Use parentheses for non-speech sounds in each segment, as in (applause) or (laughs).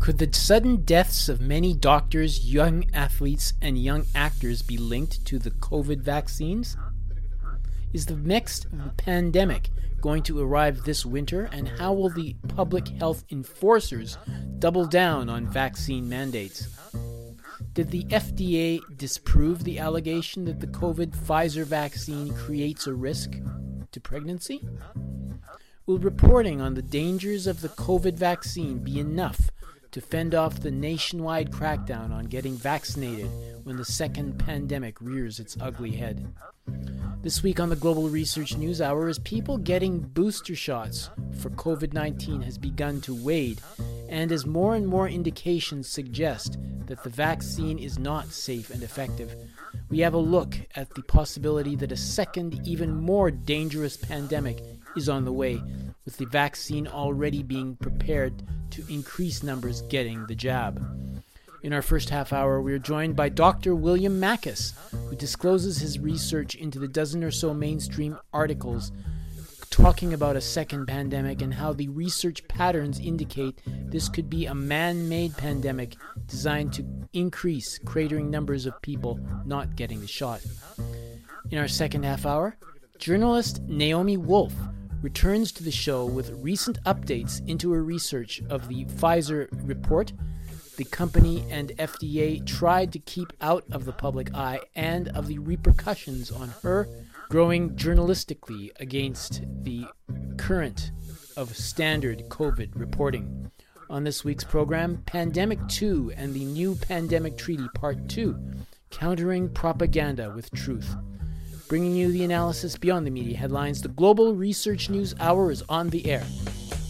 Could the sudden deaths of many doctors, young athletes, and young actors be linked to the COVID vaccines? Is the next pandemic going to arrive this winter, and how will the public health enforcers double down on vaccine mandates? Did the FDA disprove the allegation that the COVID Pfizer vaccine creates a risk to pregnancy? Will reporting on the dangers of the COVID vaccine be enough to fend off the nationwide crackdown on getting vaccinated when the second pandemic rears its ugly head. This week on the Global Research News Hour, as people getting booster shots for COVID 19 has begun to wade, and as more and more indications suggest that the vaccine is not safe and effective, we have a look at the possibility that a second, even more dangerous pandemic is on the way, with the vaccine already being prepared to increase numbers getting the jab. In our first half hour, we are joined by Dr. William Makis, who discloses his research into the dozen or so mainstream articles talking about a second pandemic and how the research patterns indicate this could be a man made pandemic designed to increase cratering numbers of people not getting the shot. In our second half hour, journalist Naomi Wolf returns to the show with recent updates into her research of the Pfizer report. The company and FDA tried to keep out of the public eye and of the repercussions on her growing journalistically against the current of standard COVID reporting. On this week's program, Pandemic 2 and the New Pandemic Treaty Part 2 Countering Propaganda with Truth. Bringing you the analysis beyond the media headlines, the Global Research News Hour is on the air.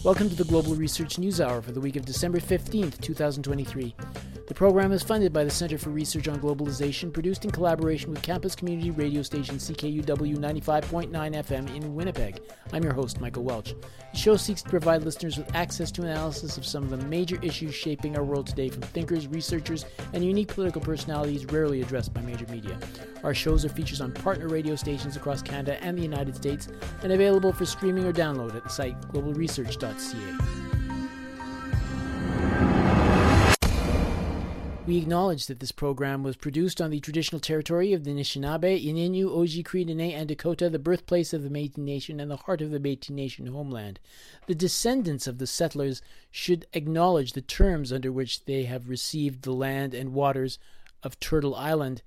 Welcome to the Global Research News Hour for the week of December 15th, 2023. The program is funded by the Center for Research on Globalization, produced in collaboration with campus community radio station CKUW 95.9 FM in Winnipeg. I'm your host, Michael Welch. The show seeks to provide listeners with access to analysis of some of the major issues shaping our world today from thinkers, researchers, and unique political personalities rarely addressed by major media. Our shows are features on partner radio stations across Canada and the United States and available for streaming or download at the site globalresearch.ca. We acknowledge that this program was produced on the traditional territory of the Anishinaabe, Ininu, Oji, Cree, Dene, and Dakota, the birthplace of the Métis Nation and the heart of the Métis Nation homeland. The descendants of the settlers should acknowledge the terms under which they have received the land and waters of Turtle Island,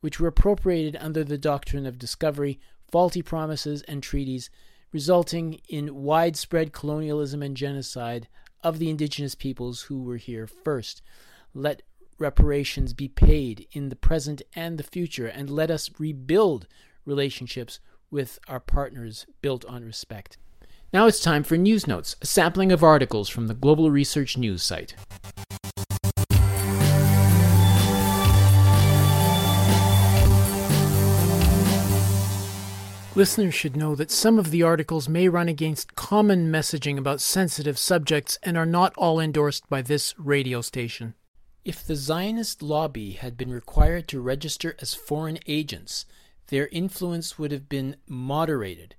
which were appropriated under the doctrine of discovery, faulty promises, and treaties, resulting in widespread colonialism and genocide of the indigenous peoples who were here first. Let reparations be paid in the present and the future, and let us rebuild relationships with our partners built on respect. Now it's time for News Notes, a sampling of articles from the Global Research News site. Listeners should know that some of the articles may run against common messaging about sensitive subjects and are not all endorsed by this radio station. If the Zionist lobby had been required to register as foreign agents, their influence would have been moderated.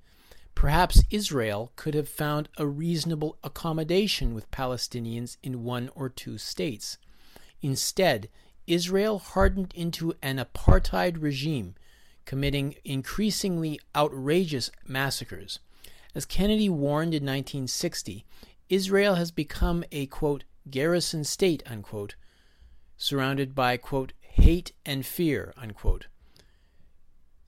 Perhaps Israel could have found a reasonable accommodation with Palestinians in one or two states. Instead, Israel hardened into an apartheid regime, committing increasingly outrageous massacres. As Kennedy warned in 1960, Israel has become a quote, garrison state, unquote, surrounded by, quote, hate and fear, unquote.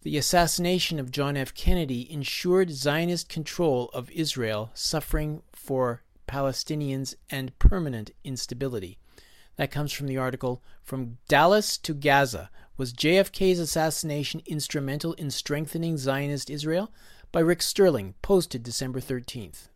The assassination of John F. Kennedy ensured Zionist control of Israel, suffering for Palestinians and permanent instability. That comes from the article From Dallas to Gaza Was JFK's Assassination Instrumental in Strengthening Zionist Israel? by Rick Sterling, posted December 13th.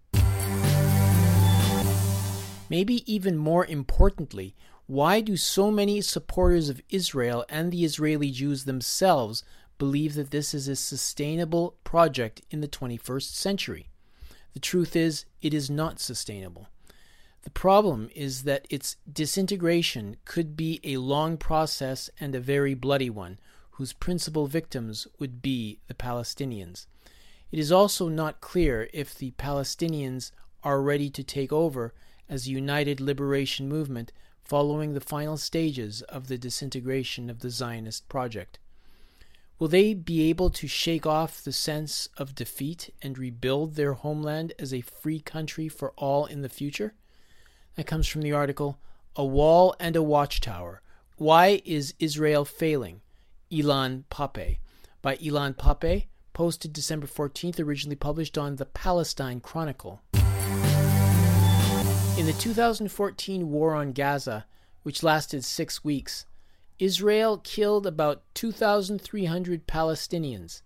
Maybe even more importantly, why do so many supporters of Israel and the Israeli Jews themselves believe that this is a sustainable project in the 21st century? The truth is, it is not sustainable. The problem is that its disintegration could be a long process and a very bloody one, whose principal victims would be the Palestinians. It is also not clear if the Palestinians are ready to take over as a united liberation movement following the final stages of the disintegration of the Zionist project. Will they be able to shake off the sense of defeat and rebuild their homeland as a free country for all in the future? That comes from the article A Wall and a Watchtower Why is Israel Failing? Ilan Pappé by Ilan Pappé, posted December 14th, originally published on the Palestine Chronicle. In the 2014 war on Gaza, which lasted six weeks, Israel killed about 2,300 Palestinians,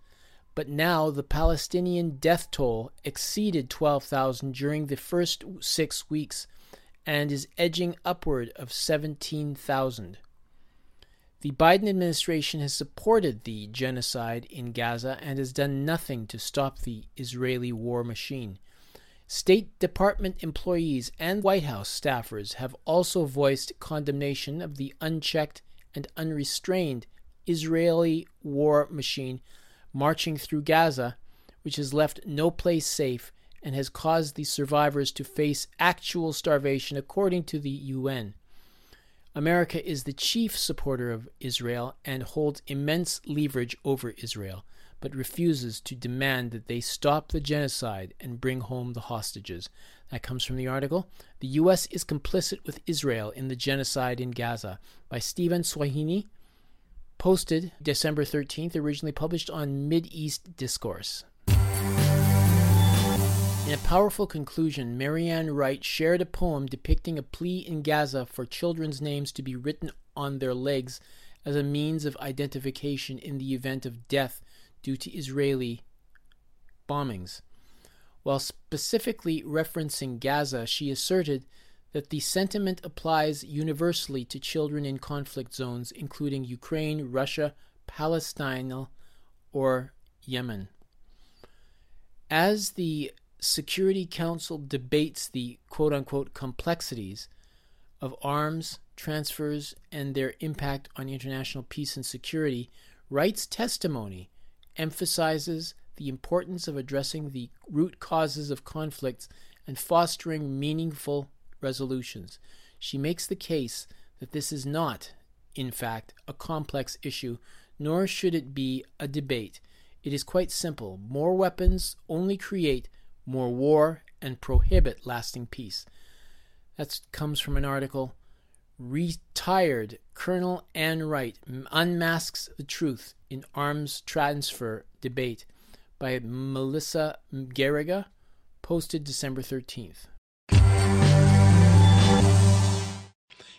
but now the Palestinian death toll exceeded 12,000 during the first six weeks and is edging upward of 17,000. The Biden administration has supported the genocide in Gaza and has done nothing to stop the Israeli war machine. State Department employees and White House staffers have also voiced condemnation of the unchecked and unrestrained Israeli war machine marching through Gaza, which has left no place safe and has caused the survivors to face actual starvation, according to the UN. America is the chief supporter of Israel and holds immense leverage over Israel, but refuses to demand that they stop the genocide and bring home the hostages. That comes from the article The U.S. is complicit with Israel in the genocide in Gaza by Steven Sahiounie, posted December 13th, originally published on East Discourse. In a powerful conclusion, Marianne Wright shared a poem depicting a plea in Gaza for children's names to be written on their legs as a means of identification in the event of death due to Israeli bombings. While specifically referencing Gaza, she asserted that the sentiment applies universally to children in conflict zones, including Ukraine, Russia, Palestine, or Yemen. As the Security Council debates the quote unquote complexities of arms transfers and their impact on international peace and security, Wright's testimony emphasizes the importance of addressing the root causes of conflicts and fostering meaningful resolutions. She makes the case that this is not, in fact, a complex issue, nor should it be a debate. It is quite simple. More weapons only create more war, and prohibit lasting peace. That comes from an article. Retired Colonel Ann Wright unmasks the truth in arms transfer debate by Melissa Garriga, posted December 13th.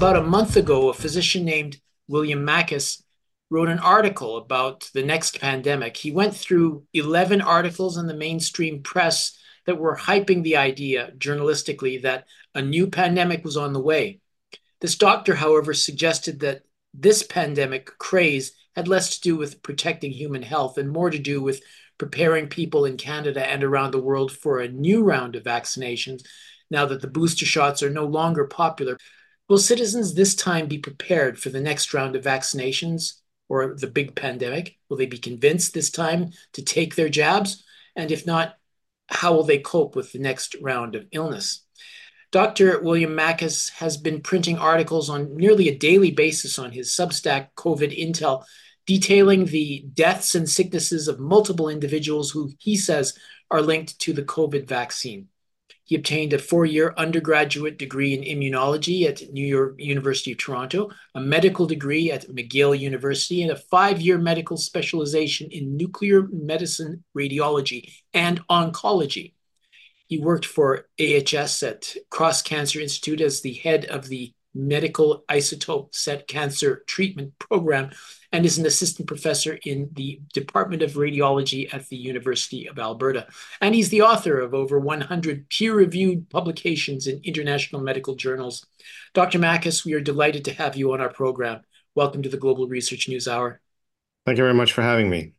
About a month ago, a physician named William Makis wrote an article about the next pandemic. He went through 11 articles in the mainstream press that were hyping the idea journalistically that a new pandemic was on the way. This doctor, however, suggested that this pandemic craze had less to do with protecting human health and more to do with preparing people in Canada and around the world for a new round of vaccinations now that the booster shots are no longer popular. Will citizens this time be prepared for the next round of vaccinations or the big pandemic? Will they be convinced this time to take their jabs? And if not, how will they cope with the next round of illness? Dr. William Makis has been printing articles on nearly a daily basis on his Substack COVID Intel, detailing the deaths and sicknesses of multiple individuals who he says are linked to the COVID vaccine. He obtained a four year undergraduate degree in immunology at New York University of Toronto, a medical degree at McGill University, and a five year medical specialization in nuclear medicine, radiology, and oncology. He worked for AHS at Cross Cancer Institute as the head of the Medical Isotope Set Cancer Treatment Program and is an assistant professor in the Department of Radiology at the University of Alberta. And he's the author of over 100 peer reviewed publications in international medical journals. Dr. Makis, we are delighted to have you on our program. Welcome to the Global Research News Hour. Thank you very much for having me.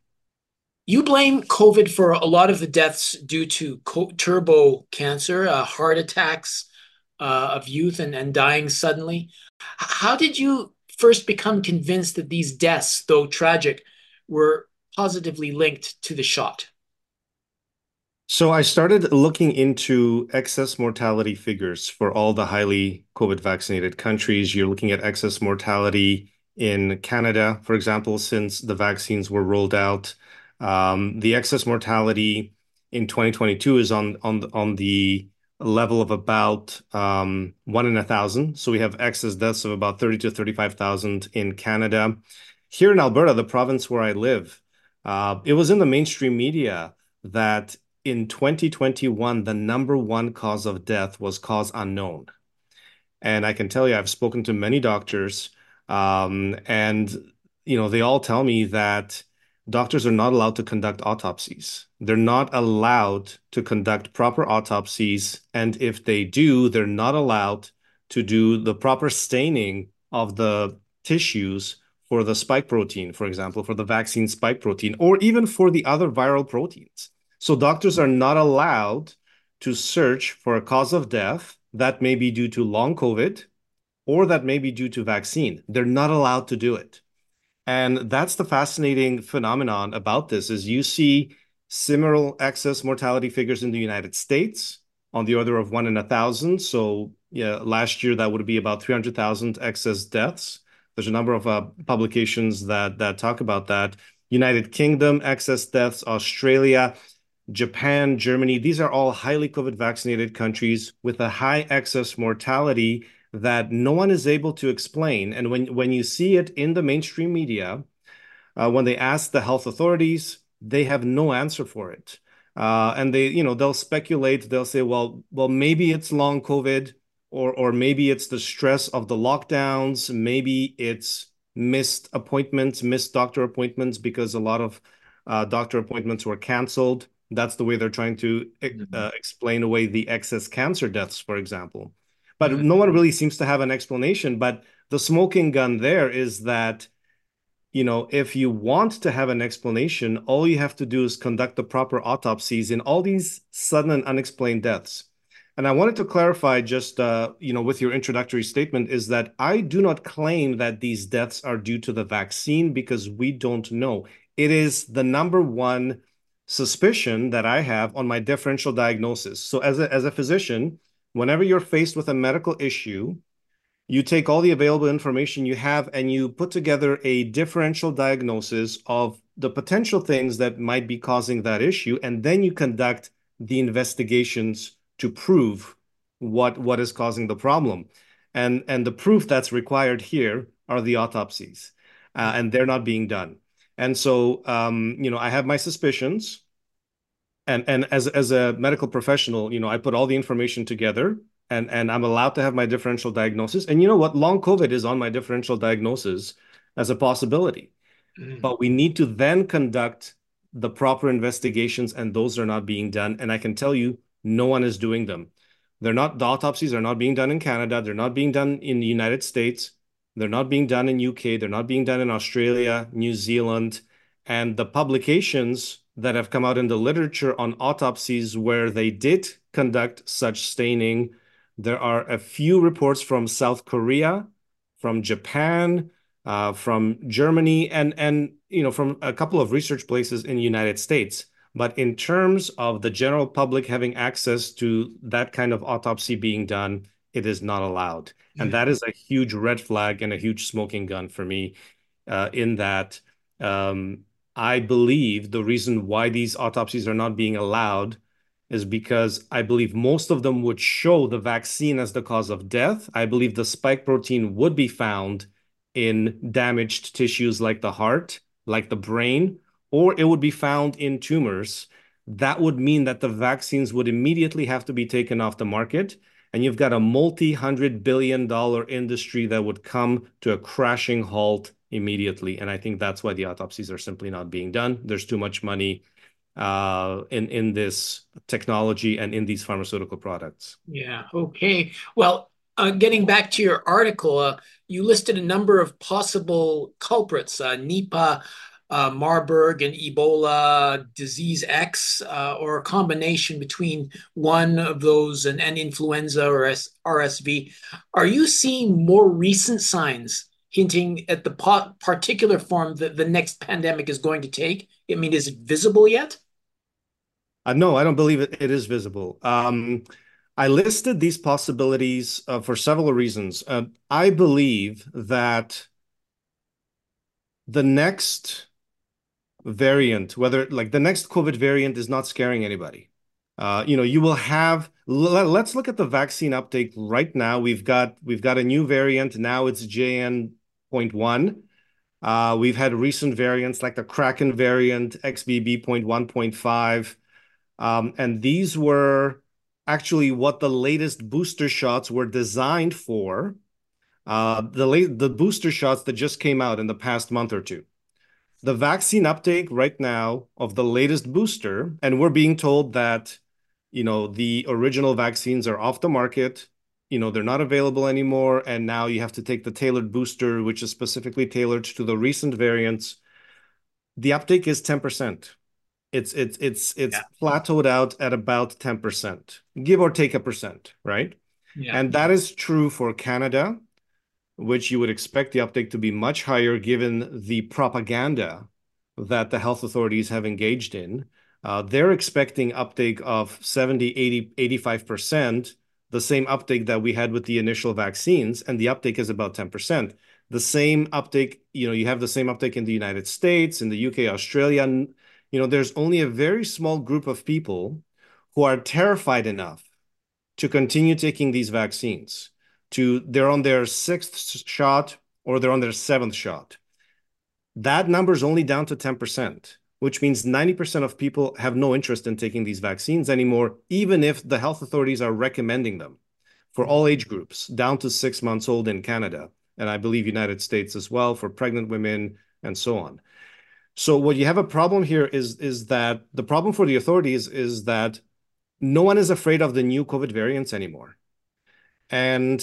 You blame COVID for a lot of the deaths due to turbo cancer, uh, heart attacks uh, of youth, and, and dying suddenly. How did you first become convinced that these deaths, though tragic, were positively linked to the shot? So I started looking into excess mortality figures for all the highly COVID vaccinated countries. You're looking at excess mortality in Canada, for example, since the vaccines were rolled out. Um, the excess mortality in 2022 is on on on the level of about um, one in a thousand. So we have excess deaths of about 30 to 35,000 in Canada. Here in Alberta, the province where I live, uh, it was in the mainstream media that in 2021, the number one cause of death was cause unknown. And I can tell you, I've spoken to many doctors, um, and you know, they all tell me that doctors are not allowed to conduct autopsies. They're not allowed to conduct proper autopsies. And if they do, they're not allowed to do the proper staining of the tissues for the spike protein, for example, for the vaccine spike protein, or even for the other viral proteins. So doctors are not allowed to search for a cause of death that may be due to long COVID or that may be due to vaccine. They're not allowed to do it. And that's the fascinating phenomenon about this is you see similar excess mortality figures in the United States on the order of one in a thousand. So yeah, last year that would be about 300,000 excess deaths. There's a number of uh, publications that that talk about that. United Kingdom excess deaths, Australia, Japan, Germany. These are all highly COVID vaccinated countries with a high excess mortality that no one is able to explain. And when, when you see it in the mainstream media, uh, when they ask the health authorities, they have no answer for it. Uh, and they, you know, they'll speculate. They'll say, well, well, maybe it's long COVID, or or maybe it's the stress of the lockdowns. Maybe it's missed appointments, missed doctor appointments because a lot of uh, doctor appointments were canceled. That's the way they're trying to mm-hmm. uh, explain away the excess cancer deaths, for example but no one really seems to have an explanation. But the smoking gun there is that, you know, if you want to have an explanation, all you have to do is conduct the proper autopsies in all these sudden and unexplained deaths. And I wanted to clarify just, uh, you know, with your introductory statement is that I do not claim that these deaths are due to the vaccine because we don't know. It is the number one suspicion that I have on my differential diagnosis. So as a, as a physician, whenever you're faced with a medical issue, you take all the available information you have and you put together a differential diagnosis of the potential things that might be causing that issue, and then you conduct the investigations to prove what what is causing the problem. And and the proof that's required here are the autopsies, uh, and they're not being done. And so, um, you know, I have my suspicions and and as as a medical professional, you know, I put all the information together and and I'm allowed to have my differential diagnosis. And you know what? Long COVID is on my differential diagnosis as a possibility. Mm. But we need to then conduct the proper investigations, and those are not being done. And I can tell you, no one is doing them. They're not the autopsies are not being done in Canada. They're not being done in the United States. They're not being done in UK. They're not being done in Australia, New Zealand, and the publications that have come out in the literature on autopsies where they did conduct such staining. There are a few reports from South Korea, from Japan, uh, from Germany, and and you know from a couple of research places in the United States. But in terms of the general public having access to that kind of autopsy being done, it is not allowed, and that is a huge red flag and a huge smoking gun for me. Uh, in that um, I believe the reason why these autopsies are not being allowed is because I believe most of them would show the vaccine as the cause of death. I believe the spike protein would be found in damaged tissues like the heart, like the brain, or it would be found in tumors. That would mean that the vaccines would immediately have to be taken off the market. and you've got a multi-hundred billion dollar industry that would come to a crashing halt immediately. And I think that's why the autopsies are simply not being done. There's too much money uh, in in this technology and in these pharmaceutical products. Yeah. Okay. Well, uh, getting back to your article, uh, you listed a number of possible culprits: uh, Nipah, uh, Marburg, and Ebola disease X, uh, or a combination between one of those and, and influenza or RSV. Are you seeing more recent signs hinting at the particular form that the next pandemic is going to take? I mean, is it visible yet? Uh, no, I don't believe it, it is visible. Um, I listed these possibilities uh, for several reasons. Uh, I believe that the next variant, whether like the next COVID variant, is not scaring anybody. Uh, you know, you will have. Let's look at the vaccine uptake right now. We've got we've got a new variant now. It's JN point one. Uh, we've had recent variants like the Kraken variant, XBB.1.5. Um, and these were actually what the latest booster shots were designed for. Uh, the booster shots that just came out in the past month or two. The vaccine uptake right now of the latest booster, and we're being told that, you know, the original vaccines are off the market you know they're not available anymore and now you have to take the tailored booster which is specifically tailored to the recent variants the uptake is 10% it's it's it's it's yeah. plateaued out at about 10% give or take a percent right yeah. and that is true for canada which you would expect the uptake to be much higher given the propaganda that the health authorities have engaged in uh, they're expecting uptake of 70 80 85% the same uptake that we had with the initial vaccines, and the uptake is about 10%. The same uptake, you know, you have the same uptake in the United States, in the UK, Australia. You know, there's only a very small group of people who are terrified enough to continue taking these vaccines. To they're on their sixth shot or they're on their seventh shot. That number is only down to 10% which means 90% of people have no interest in taking these vaccines anymore, even if the health authorities are recommending them for all age groups, down to six months old in Canada, and I believe United States as well for pregnant women and so on. So what you have a problem here is is that the problem for the authorities is that no one is afraid of the new COVID variants anymore. And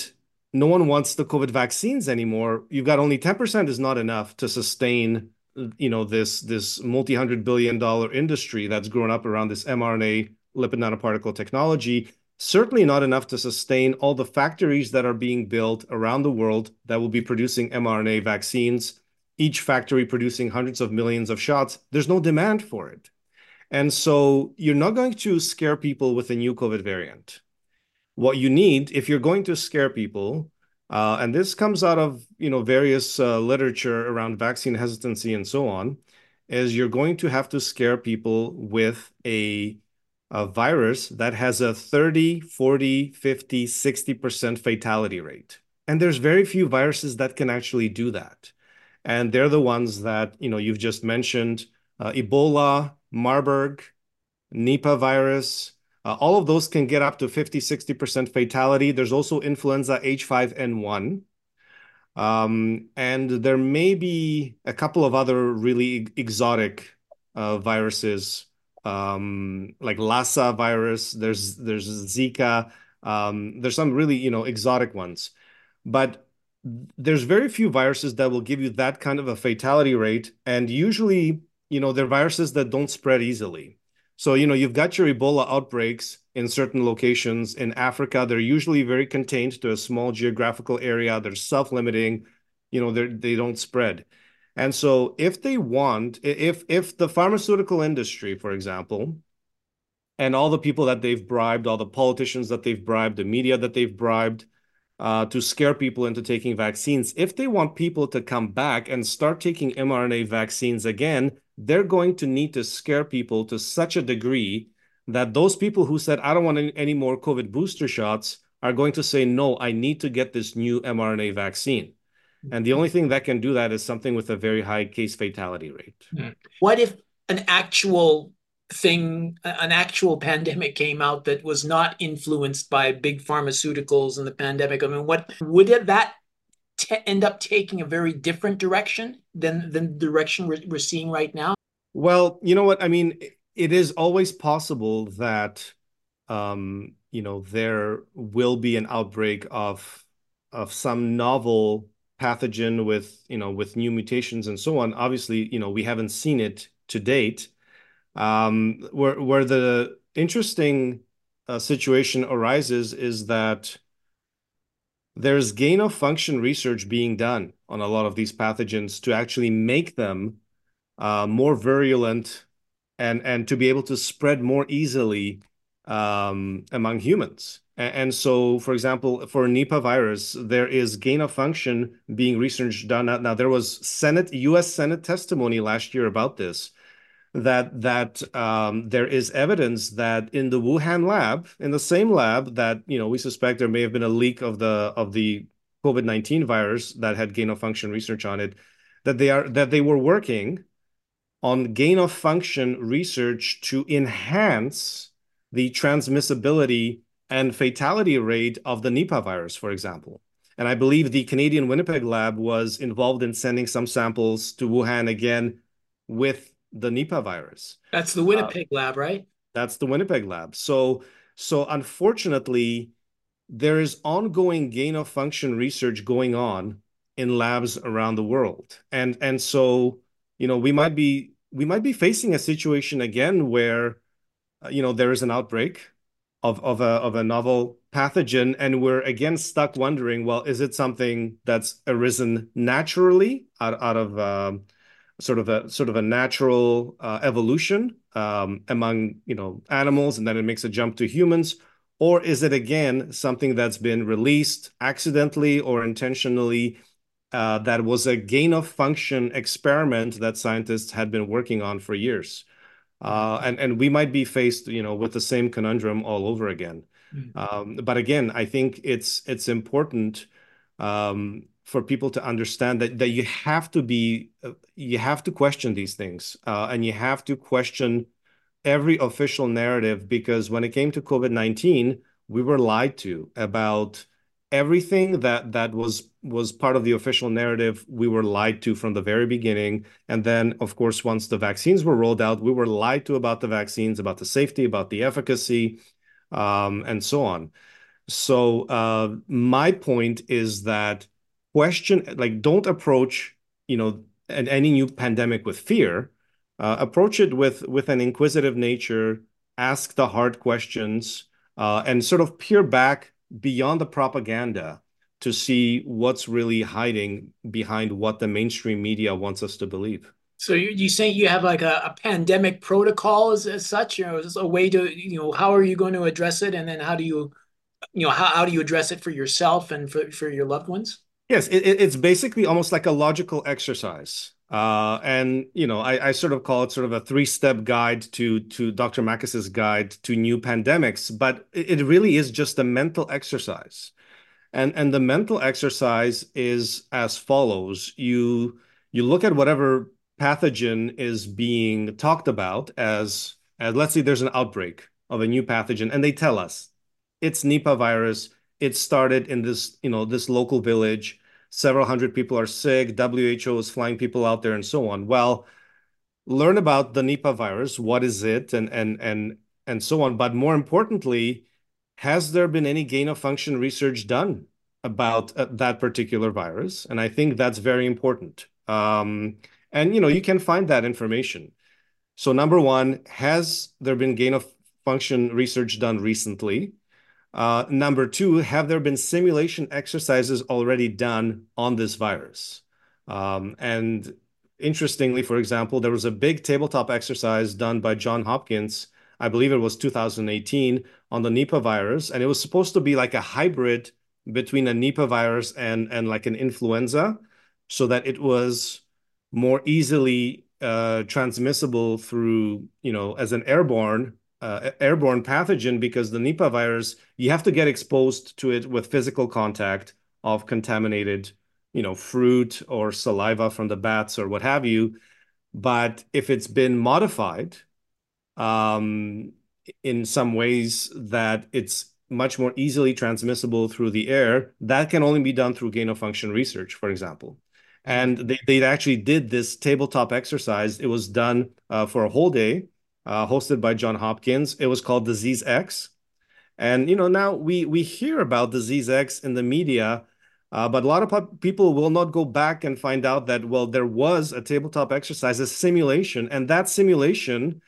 no one wants the COVID vaccines anymore. You've got only 10% is not enough to sustain you know this this multi-hundred billion dollar industry that's grown up around this mRNA lipid nanoparticle technology certainly not enough to sustain all the factories that are being built around the world that will be producing mRNA vaccines each factory producing hundreds of millions of shots. There's no demand for it. And so you're not going to scare people with a new covid variant. What you need if you're going to scare people uh, and this comes out of you know various uh, literature around vaccine hesitancy and so on, is you're going to have to scare people with a, a virus that has a 30, 40, 50, 60% fatality rate. And there's very few viruses that can actually do that. And they're the ones that you know you've just mentioned: uh, Ebola, Marburg, Nipah virus, uh, all of those can get up to 50, 60% fatality. There's also influenza H5N1. Um, and there may be a couple of other really exotic uh, viruses, um, like Lassa virus. There's there's Zika. Um, there's some really you know exotic ones, but there's very few viruses that will give you that kind of a fatality rate. And usually, you know, they're viruses that don't spread easily. So, you know, you've got your Ebola outbreaks in certain locations in Africa. They're usually very contained to a small geographical area. They're self-limiting, you know, they don't spread. And so if they want, if if the pharmaceutical industry, for example, and all the people that they've bribed, all the politicians that they've bribed, the media that they've bribed, uh, to scare people into taking vaccines. If they want people to come back and start taking mRNA vaccines again, they're going to need to scare people to such a degree that those people who said, I don't want any, any more COVID booster shots, are going to say, no, I need to get this new mRNA vaccine. And the only thing that can do that is something with a very high case fatality rate. Hmm. What if an actual thing, an actual pandemic came out that was not influenced by big pharmaceuticals and the pandemic, I mean, what would that end up taking a very different direction than than the direction we're, we're seeing right now? Well, you know what? I mean, it is always possible that um, you know there will be an outbreak of of some novel pathogen with you know with new mutations and so on. Obviously, you know we haven't seen it to date. Um, where where the interesting uh, situation arises is that there's gain of function research being done on a lot of these pathogens to actually make them uh, more virulent and and to be able to spread more easily um, among humans. And, and, so, for example, for Nipah virus, there is gain of function being research done. Now, now there was Senate U.S. Senate testimony last year about this that that um, there is evidence that in the Wuhan lab, in the same lab that you know we suspect there may have been a leak of the of the COVID nineteen virus that had gain of function research on it, that they are that they were working on gain of function research to enhance the transmissibility and fatality rate of the Nipah virus, for example. And I believe the Canadian Winnipeg lab was involved in sending some samples to Wuhan again with the Nipah virus. That's the Winnipeg uh, lab, right? That's the Winnipeg lab. So, so unfortunately, there is ongoing gain of function research going on in labs around the world, and and so you know we might be we might be facing a situation again where uh, you know there is an outbreak of of a of a novel pathogen, and we're again stuck wondering, well, is it something that's arisen naturally out out of um, sort of a sort of a natural uh, evolution um, among you know animals, and then it makes a jump to humans, or is it again something that's been released accidentally or intentionally? Uh, that was a gain of function experiment that scientists had been working on for years, uh, and and we might be faced you know with the same conundrum all over again. Mm. Um, but again, I think it's it's important um, for people to understand that that you have to be uh, you have to question these things uh, and you have to question every official narrative because when it came to covid-19 we were lied to about everything that that was was part of the official narrative we were lied to from the very beginning. And then of course once the vaccines were rolled out we were lied to about the vaccines about the safety about the efficacy um, and so on. So uh, my point is that question like don't approach you know any new pandemic with fear. Uh, approach it with with an inquisitive nature ask the hard questions uh, and sort of peer back beyond the propaganda to see what's really hiding behind what the mainstream media wants us to believe. So you you saying you have like a, a pandemic protocol as, as such you know is a way to you know how are you going to address it? And then how do you you know how, how do you address it for yourself and for, for your loved ones Yes, it, it's basically almost like a logical exercise. Uh, and you know, I, I, sort of call it sort of a three-step guide to to Dr. Makis's guide to new pandemics, but it, it really is just a mental exercise. And and the mental exercise is as follows: you you look at whatever pathogen is being talked about as as let's say there's an outbreak of a new pathogen, and they tell us it's Nipah virus it started in this, you know, this local village. Several hundred people are sick. WHO is flying people out there and so on. Well, learn about the Nipah virus. What is it? And and and and so on. But more importantly, has there been any gain of function research done about uh, that particular virus? And I think that's very important. Um, and you know, you can find that information. So number one, has there been gain of function research done recently? Uh, number two, have there been simulation exercises already done on this virus? Um, and interestingly, for example, there was a big tabletop exercise done by John Hopkins, I believe it was 2018, on the Nipah virus. And it was supposed to be like a hybrid between a Nipah virus and, and like an influenza, so that it was more easily uh, transmissible through, you know, as an airborne uh, airborne pathogen because the Nipah virus, you have to get exposed to it with physical contact of contaminated, you know, fruit or saliva from the bats or what have you. But if it's been modified, um, in some ways that it's much more easily transmissible through the air. That can only be done through gain of function research, for example. And they, they actually did this tabletop exercise. It was done uh, for a whole day, uh, hosted by John Hopkins. It was called Disease X. And you know now we we hear about Disease X in the media, uh, but a lot of people will not go back and find out that well there was a tabletop exercise, a simulation, and that simulation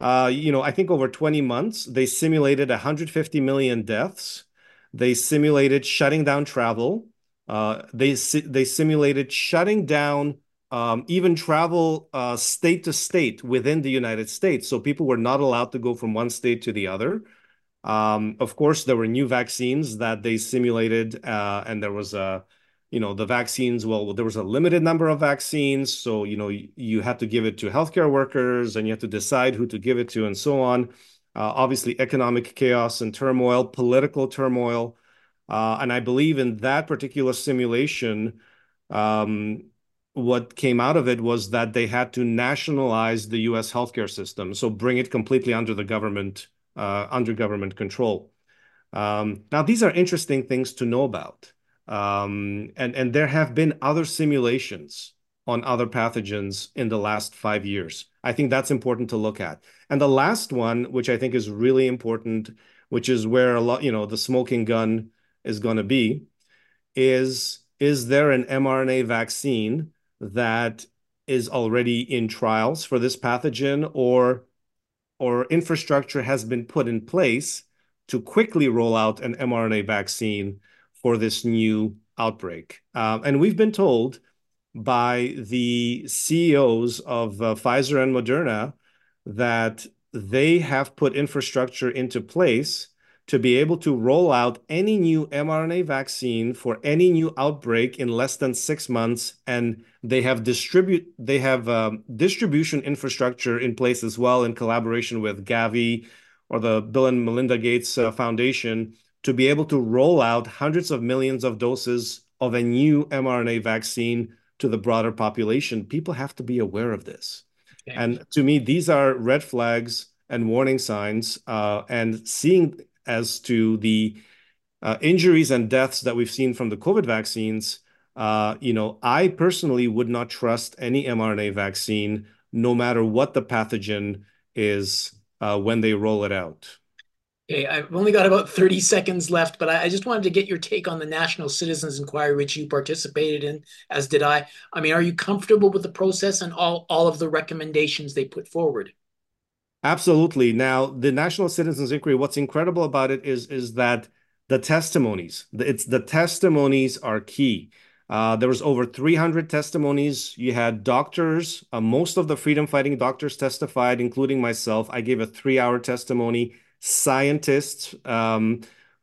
uh, you know, I think over 20 months, they simulated 150 million deaths. They simulated shutting down travel. Uh, they they simulated shutting down um, even travel uh, state to state within the United States. So people were not allowed to go from one state to the other. Um, of course, there were new vaccines that they simulated, uh, and there was a you know the vaccines well there was a limited number of vaccines so you know you, you had to give it to healthcare workers and you had to decide who to give it to and so on uh, obviously economic chaos and turmoil political turmoil uh, and i believe in that particular simulation um, what came out of it was that they had to nationalize the us healthcare system so bring it completely under the government uh, under government control um, now these are interesting things to know about um, and, and there have been other simulations on other pathogens in the last five years. I think that's important to look at. And the last one, which I think is really important, which is where a lot, you know, the smoking gun is going to be, is is there an mRNA vaccine that is already in trials for this pathogen or or infrastructure has been put in place to quickly roll out an mRNA vaccine for this new outbreak. Um, and we've been told by the CEOs of uh, Pfizer and Moderna that they have put infrastructure into place to be able to roll out any new mRNA vaccine for any new outbreak in less than six months, and they have distribute they have um, distribution infrastructure in place as well in collaboration with Gavi or the Bill and Melinda Gates uh, Foundation to be able to roll out hundreds of millions of doses of a new mRNA vaccine to the broader population. People have to be aware of this. And to me, these are red flags and warning signs. Uh, and seeing as to the uh, injuries and deaths that we've seen from the COVID vaccines, uh, you know, I personally would not trust any mRNA vaccine, no matter what the pathogen is, uh, when they roll it out. Okay, I've only got about 30 seconds left, but I, just wanted to get your take on the National Citizens Inquiry, which you participated in, as did I. I mean, are you comfortable with the process and all of the recommendations they put forward? Absolutely. Now, the National Citizens Inquiry, what's incredible about it is, is that the testimonies, it's the testimonies are key. Uh, there was over 300 testimonies. You had doctors. Uh, most of the freedom fighting doctors testified, including myself. I gave a three-hour testimony scientists um,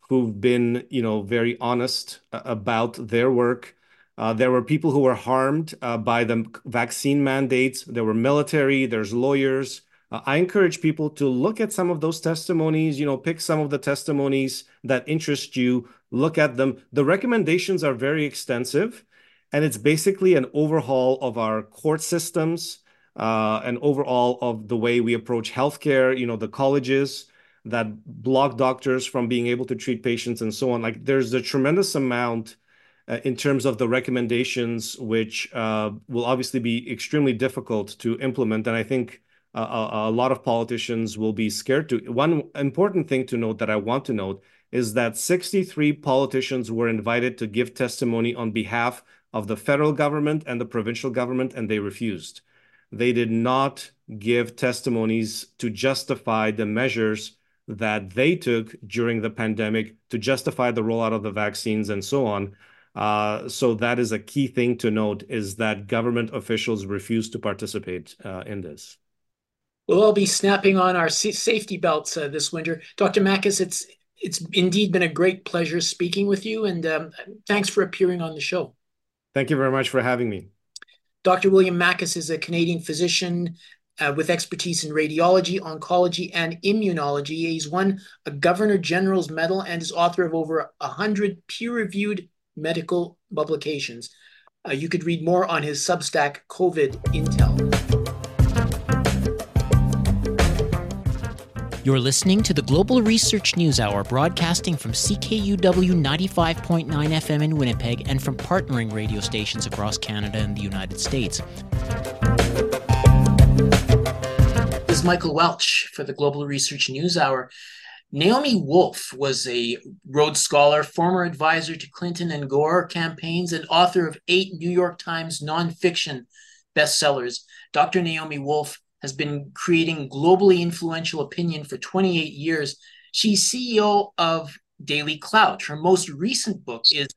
who've been, you know, very honest uh, about their work. Uh, there were people who were harmed uh, by the vaccine mandates. There were military. There's lawyers. Uh, I encourage people to look at some of those testimonies. You know, pick some of the testimonies that interest you. Look at them. The recommendations are very extensive, and it's basically an overhaul of our court systems, uh, and overall of the way we approach healthcare. You know, the colleges that block doctors from being able to treat patients and so on. Like there's a tremendous amount uh, in terms of the recommendations, which uh, will obviously be extremely difficult to implement. And I think a, lot of politicians will be scared to. One important thing to note that I want to note is that 63 politicians were invited to give testimony on behalf of the federal government and the provincial government, and they refused. They did not give testimonies to justify the measures that they took during the pandemic to justify the rollout of the vaccines and so on. Uh, so that is a key thing to note is that government officials refuse to participate uh, in this. We'll all be snapping on our safety belts uh, this winter. Dr. Makis, it's it's indeed been a great pleasure speaking with you, and um, thanks for appearing on the show. Thank you very much for having me. Dr. William Makis is a Canadian physician, uh, with expertise in radiology, oncology, and immunology. He's won a Governor General's Medal and is author of over 100 peer reviewed medical publications. Uh, you could read more on his Substack, COVID Intel. You're listening to the Global Research News Hour, broadcasting from CKUW 95.9 FM in Winnipeg and from partnering radio stations across Canada and the United States. This is Michael Welch for the Global Research News Hour. Naomi Wolf was a Rhodes Scholar, former advisor to Clinton and Gore campaigns, and author of eight New York Times nonfiction bestsellers. Dr. Naomi Wolf has been creating globally influential opinion for 28 years. She's CEO of Daily Clout. Her most recent book is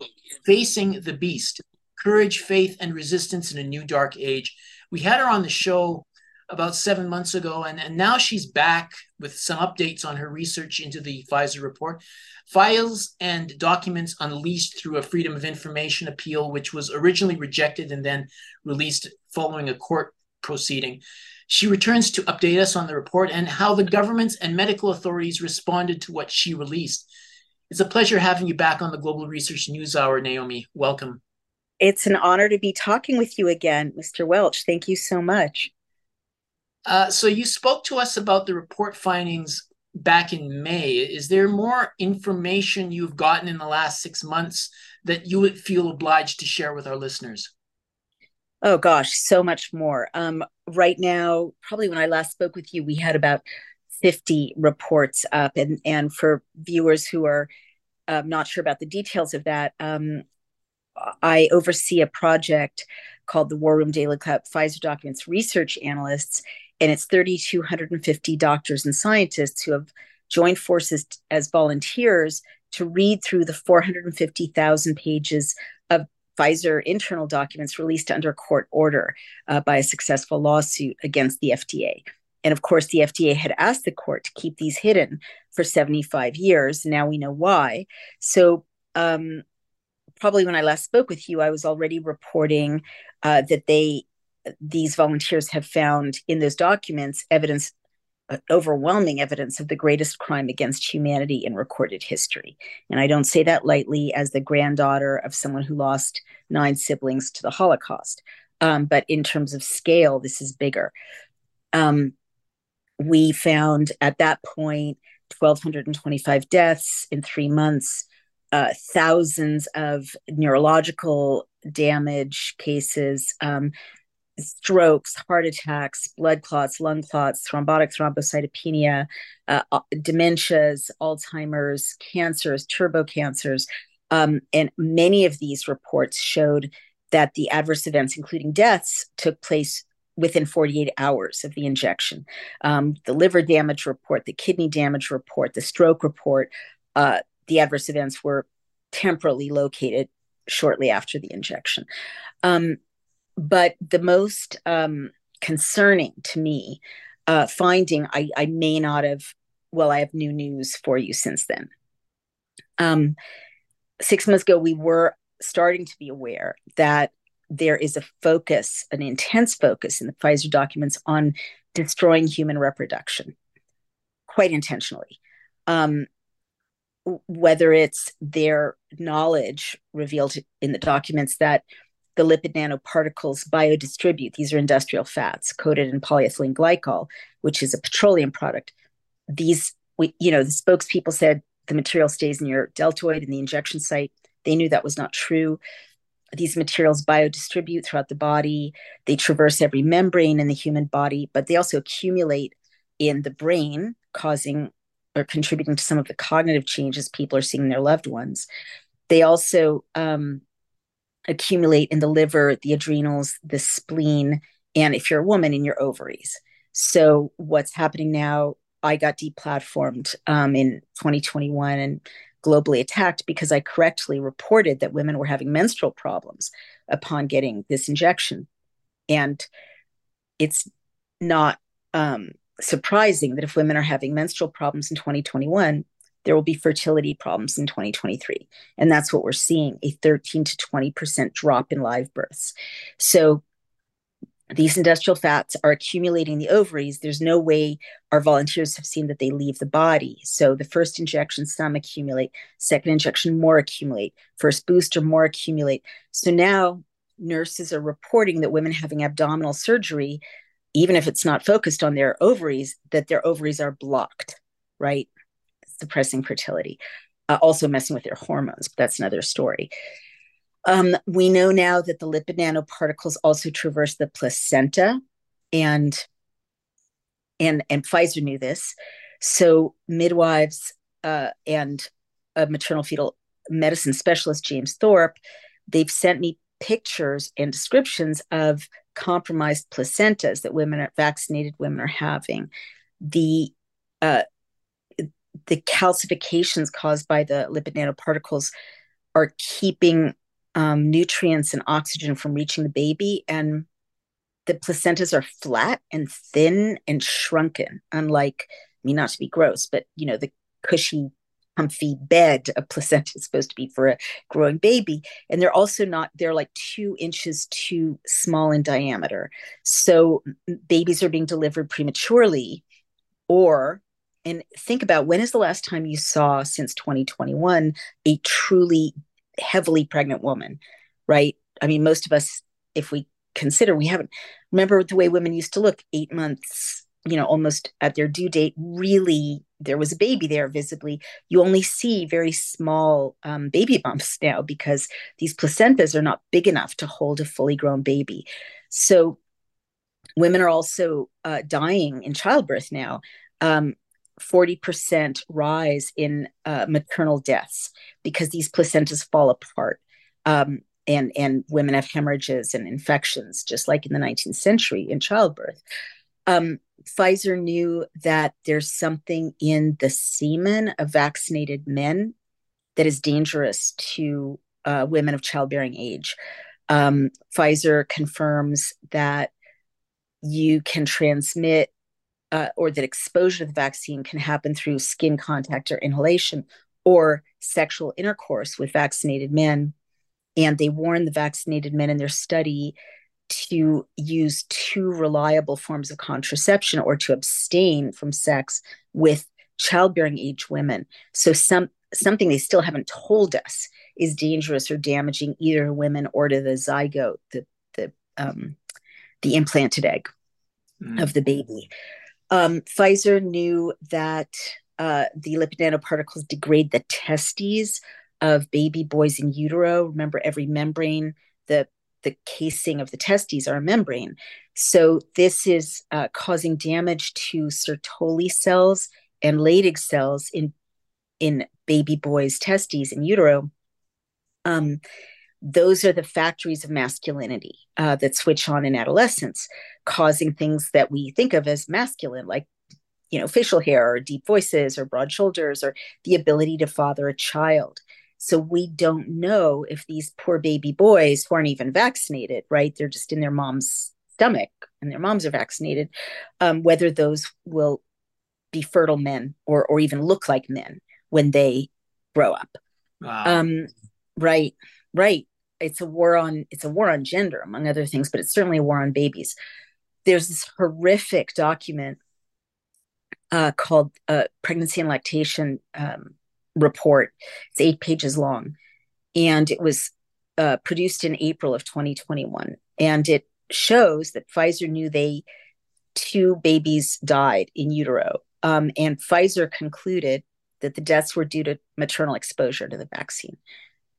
Facing the Beast Courage, Faith, and Resistance in a New Dark Age. We had her on the show about seven months ago, and, and now she's back with some updates on her research into the Pfizer report. Files and documents unleashed through a Freedom of Information appeal, which was originally rejected and then released following a court proceeding. She returns to update us on the report and how the governments and medical authorities responded to what she released. It's a pleasure having you back on the Global Research News Hour, Naomi. Welcome. It's an honor to be talking with you again, Mr. Welch. Thank you so much. Uh, so you spoke to us about the report findings back in May. Is there more information you've gotten in the last six months that you would feel obliged to share with our listeners? Oh gosh, so much more. Um, right now, probably when I last spoke with you, we had about 50 reports up. And, and for viewers who are um, not sure about the details of that, um, I oversee a project called the War Room Daily Clout Pfizer Documents Research Analysts and it's 3,250 doctors and scientists who have joined forces as volunteers to read through the 450,000 pages of Pfizer internal documents released under court order uh, by a successful lawsuit against the FDA. And of course, the FDA had asked the court to keep these hidden for 75 years. Now we know why. So, um, probably when I last spoke with you, I was already reporting uh, that they these volunteers have found in those documents evidence overwhelming evidence of the greatest crime against humanity in recorded history. And I don't say that lightly as the granddaughter of someone who lost nine siblings to the Holocaust. Um, but in terms of scale, this is bigger. Um, we found at that point 1,225 deaths in three months, uh, thousands of neurological damage cases, um, strokes, heart attacks, blood clots, lung clots, thrombotic thrombocytopenia, uh, uh, dementias, Alzheimer's, cancers, turbo cancers. Um, and many of these reports showed that the adverse events, including deaths, took place within 48 hours of the injection. Um, the liver damage report, the kidney damage report, the stroke report, uh, the adverse events were temporally located shortly after the injection. Um, but the most um, concerning to me uh, finding, I, I may not have, well, I have new news for you since then. Um, six months ago, we were starting to be aware that there is a focus, an intense focus in the Pfizer documents on destroying human reproduction, quite intentionally. Um, whether it's their knowledge revealed in the documents that the lipid nanoparticles biodistribute. These are industrial fats coated in polyethylene glycol, which is a petroleum product. These, we, you know, the spokespeople said the material stays in your deltoid in the injection site. They knew that was not true. These materials biodistribute throughout the body. They traverse every membrane in the human body, but they also accumulate in the brain, causing or contributing to some of the cognitive changes people are seeing in their loved ones. They also um, accumulate in the liver, the adrenals, the spleen, and if you're a woman, in your ovaries. So what's happening now? I got deplatformed um, in 2021 and globally attacked because I correctly reported that women were having menstrual problems upon getting this injection, and it's not um, surprising that if women are having menstrual problems in 2021, there will be fertility problems in 2023. And that's what we're seeing a 13 to 20% drop in live births. So these industrial fats are accumulating in the ovaries. There's no way our volunteers have seen that they leave the body. So the first injection, some accumulate, second injection, more accumulate, first booster, more accumulate. So now nurses are reporting that women having abdominal surgery, even if it's not focused on their ovaries, that their ovaries are blocked right? Suppressing fertility, uh, also messing with their hormones. But that's another story. Um, we know now that the lipid nanoparticles also traverse the placenta, and and and Pfizer knew this. So midwives uh, and a maternal fetal medicine specialist, James Thorpe, they've sent me pictures and descriptions of compromised placentas that women are vaccinated women are having the uh, the calcifications caused by the lipid nanoparticles are keeping um, nutrients and oxygen from reaching the baby and the placentas are flat and thin and shrunken unlike i mean not to be gross but you know the cushy comfy bed a placenta is supposed to be for a growing baby. And they're also not they're like two inches too small in diameter. So babies are being delivered prematurely or and think about when is the last time you saw since 2021 a truly heavily pregnant woman right? I mean most of us if we consider we haven't remember the way women used to look eight months you know almost at their due date really there was a baby there visibly. You only see very small um, baby (laughs) bumps now because these placentas are not big enough to hold a fully grown baby. So women are also uh, dying in childbirth now. Um, 40% rise in uh, maternal deaths because these placentas fall apart um, and and women have hemorrhages and infections just like in the 19th century in childbirth um, Pfizer knew that there's something in the semen of vaccinated men that is dangerous to uh, women of childbearing age. Um, Pfizer confirms that you can transmit uh, or that exposure to the vaccine can happen through skin contact or inhalation or sexual intercourse with vaccinated men. And they warn the vaccinated men in their study to use two reliable forms of contraception or to abstain from sex with childbearing age women. So some something they still haven't told us is dangerous or damaging either to women or to the zygote, the the um, the implanted egg mm. of the baby. Um, Pfizer knew that uh, the lipid nanoparticles degrade the testes of baby boys in utero. Remember, every membrane, the the casing of the testes are a membrane. So this is uh, causing damage to Sertoli cells and Leydig cells in in baby boys' testes in utero. Um, those are the factories of masculinity uh, that switch on in adolescence, causing things that we think of as masculine, like you know facial hair or deep voices or broad shoulders or the ability to father a child. So we don't know if these poor baby boys who aren't even vaccinated, right? They're just in their mom's stomach and their moms are vaccinated, um, whether those will be fertile men or or even look like men when they grow up. Wow. Um, right, right. It's a war on it's a war on gender, among other things, but it's certainly a war on babies. There's this horrific document uh, called uh, "Pregnancy and Lactation um, report. It's eight pages long, and it was uh, produced in April of 2021. And it shows that Pfizer knew they two babies died in utero, um, and Pfizer concluded that the deaths were due to maternal exposure to the vaccine.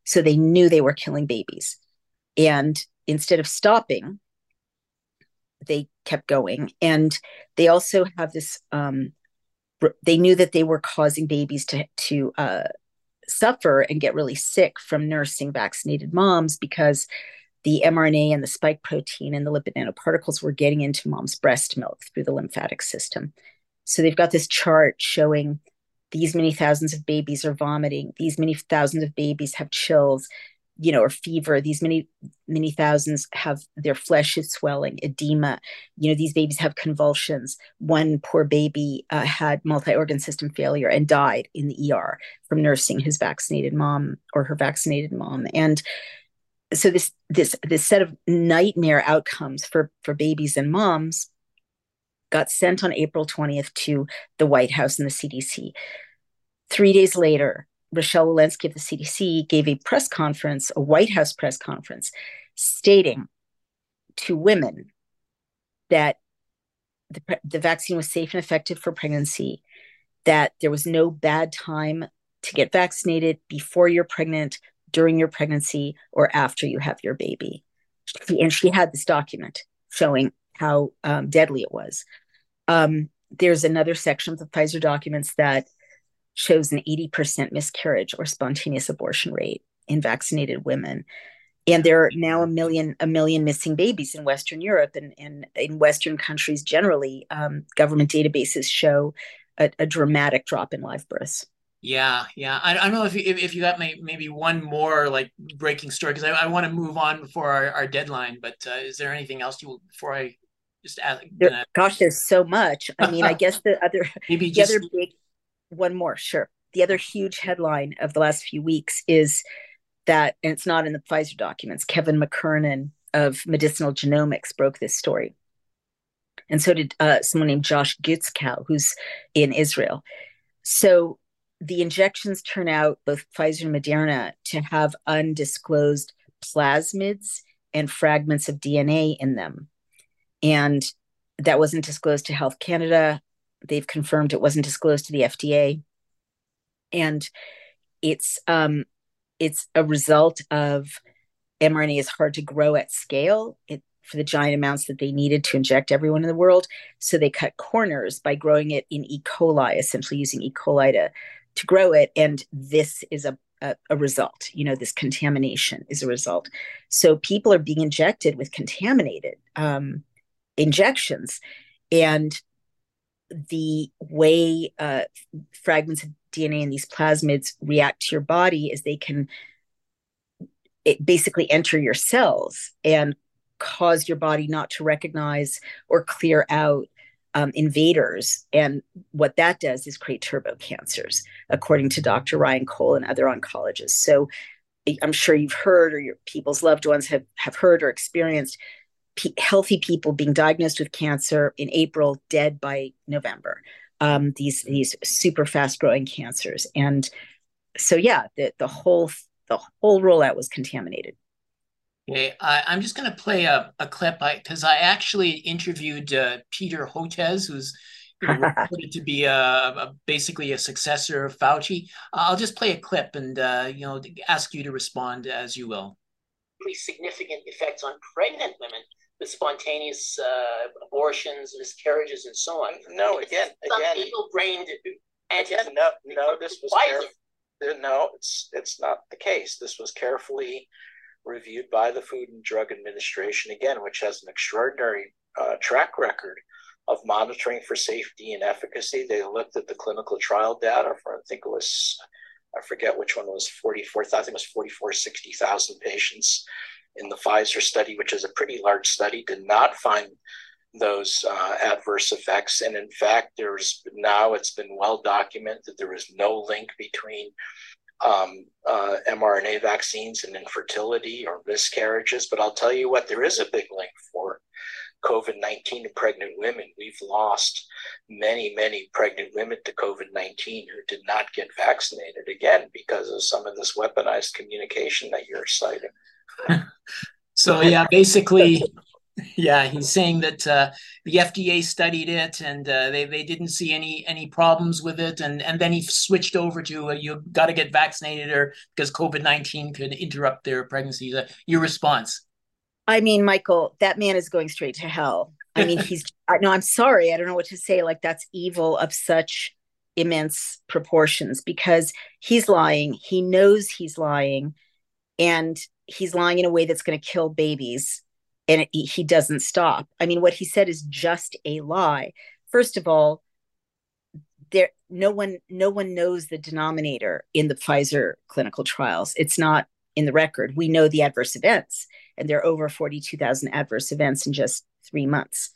So they knew they were killing babies, and instead of stopping, they kept going. And they also have this um, they knew that they were causing babies to to uh, suffer and get really sick from nursing vaccinated moms because the mRNA and the spike protein and the lipid nanoparticles were getting into mom's breast milk through the lymphatic system. So they've got this chart showing these many thousands of babies are vomiting, these many thousands of babies have chills, you know, or fever. These many, many thousands have their flesh is swelling, edema. You know, these babies have convulsions. One poor baby uh, had multi organ system failure and died in the ER from nursing his vaccinated mom or her vaccinated mom. And so this this this set of nightmare outcomes for for babies and moms got sent on April 20th to the White House and the CDC. Three days later, Rochelle Walensky of the CDC gave a press conference, a White House press conference, stating to women that the, the vaccine was safe and effective for pregnancy, that there was no bad time to get vaccinated before you're pregnant, during your pregnancy, or after you have your baby. And she had this document showing how um, deadly it was. Um, there's another section of the Pfizer documents that shows an 80% miscarriage or spontaneous abortion rate in vaccinated women. And there are now a million a million missing babies in western europe and, and in western countries generally. Um, government databases show a, a, dramatic drop in live births. Yeah yeah. I, I don't know if you, if, you got may, maybe one more like breaking story because I, I want to move on before our, our deadline but uh, is there anything else you before i just ask there, gosh there's so much i mean i (laughs) guess the other maybe the just... other big one more sure the other huge headline of the last few weeks is that, and it's not in the Pfizer documents, Kevin McKernan of Medicinal Genomics broke this story. And so did uh, someone named Josh Guetzkow, who's in Israel. So the injections turn out, both Pfizer and Moderna, to have undisclosed plasmids and fragments of DNA in them. And that wasn't disclosed to Health Canada. They've confirmed it wasn't disclosed to the FDA. And it's um, it's a result of mRNA is hard to grow at scale it, for the giant amounts that they needed to inject everyone in the world. So they cut corners by growing it in E. coli, essentially using E. coli to, to grow it. And this is a, a, a result. You know, this contamination is a result. So people are being injected with contaminated um, injections. And the way uh, fragments of DNA in these plasmids react to your body is they can basically enter your cells and cause your body not to recognize or clear out um, invaders. And what that does is create turbo cancers, according to Dr. Ryan Cole and other oncologists. So I'm sure you've heard or your people's loved ones have, have heard or experienced healthy people being diagnosed with cancer in April, dead by November um, these these super fast growing cancers. And so yeah, the the whole the whole rollout was contaminated. Okay, I, am just going to play a, a clip because I, I, actually interviewed uh, Peter Hotez, who's (laughs) reported to be a, a, basically a successor of Fauci. I'll just play a clip and uh, you know ask you to respond as you will. Pretty significant effects on pregnant women with spontaneous uh, abortions, miscarriages, and so on. No, again, some again, people brained again, no, no, this was caref- no, it's it's not the case. This was carefully reviewed by the Food and Drug Administration again, which has an extraordinary uh, track record of monitoring for safety and efficacy. They looked at the clinical trial data for I think it was I forget which one was 44, I think it was 44, 60,000 patients in the Pfizer study, which is a pretty large study, did not find those uh, adverse effects. And in fact, there's now it's been well documented that there is no link between um, uh, mRNA vaccines and infertility or miscarriages. But I'll tell you what, there is a big link for COVID 19 in pregnant women. We've lost many, many pregnant women to COVID 19 who did not get vaccinated, again, because of some of this weaponized communication that you're citing. (laughs) so yeah, basically, yeah, he's saying that uh, the FDA studied it and uh, they they didn't see any any problems with it, and and then he switched over to uh, you got to get vaccinated or because COVID nineteen could interrupt their pregnancies. Your response? I mean, Michael, that man is going straight to hell. I mean, he's (laughs) no, I'm sorry, I don't know what to say. Like that's evil of such immense proportions because he's lying. He knows he's lying, and he's lying in a way that's going to kill babies and it, he doesn't stop. I mean what he said is just a lie. First of all there no one no one knows the denominator in the pfizer clinical trials. It's not in the record. We know the adverse events and there are over 42000 adverse events in just three months.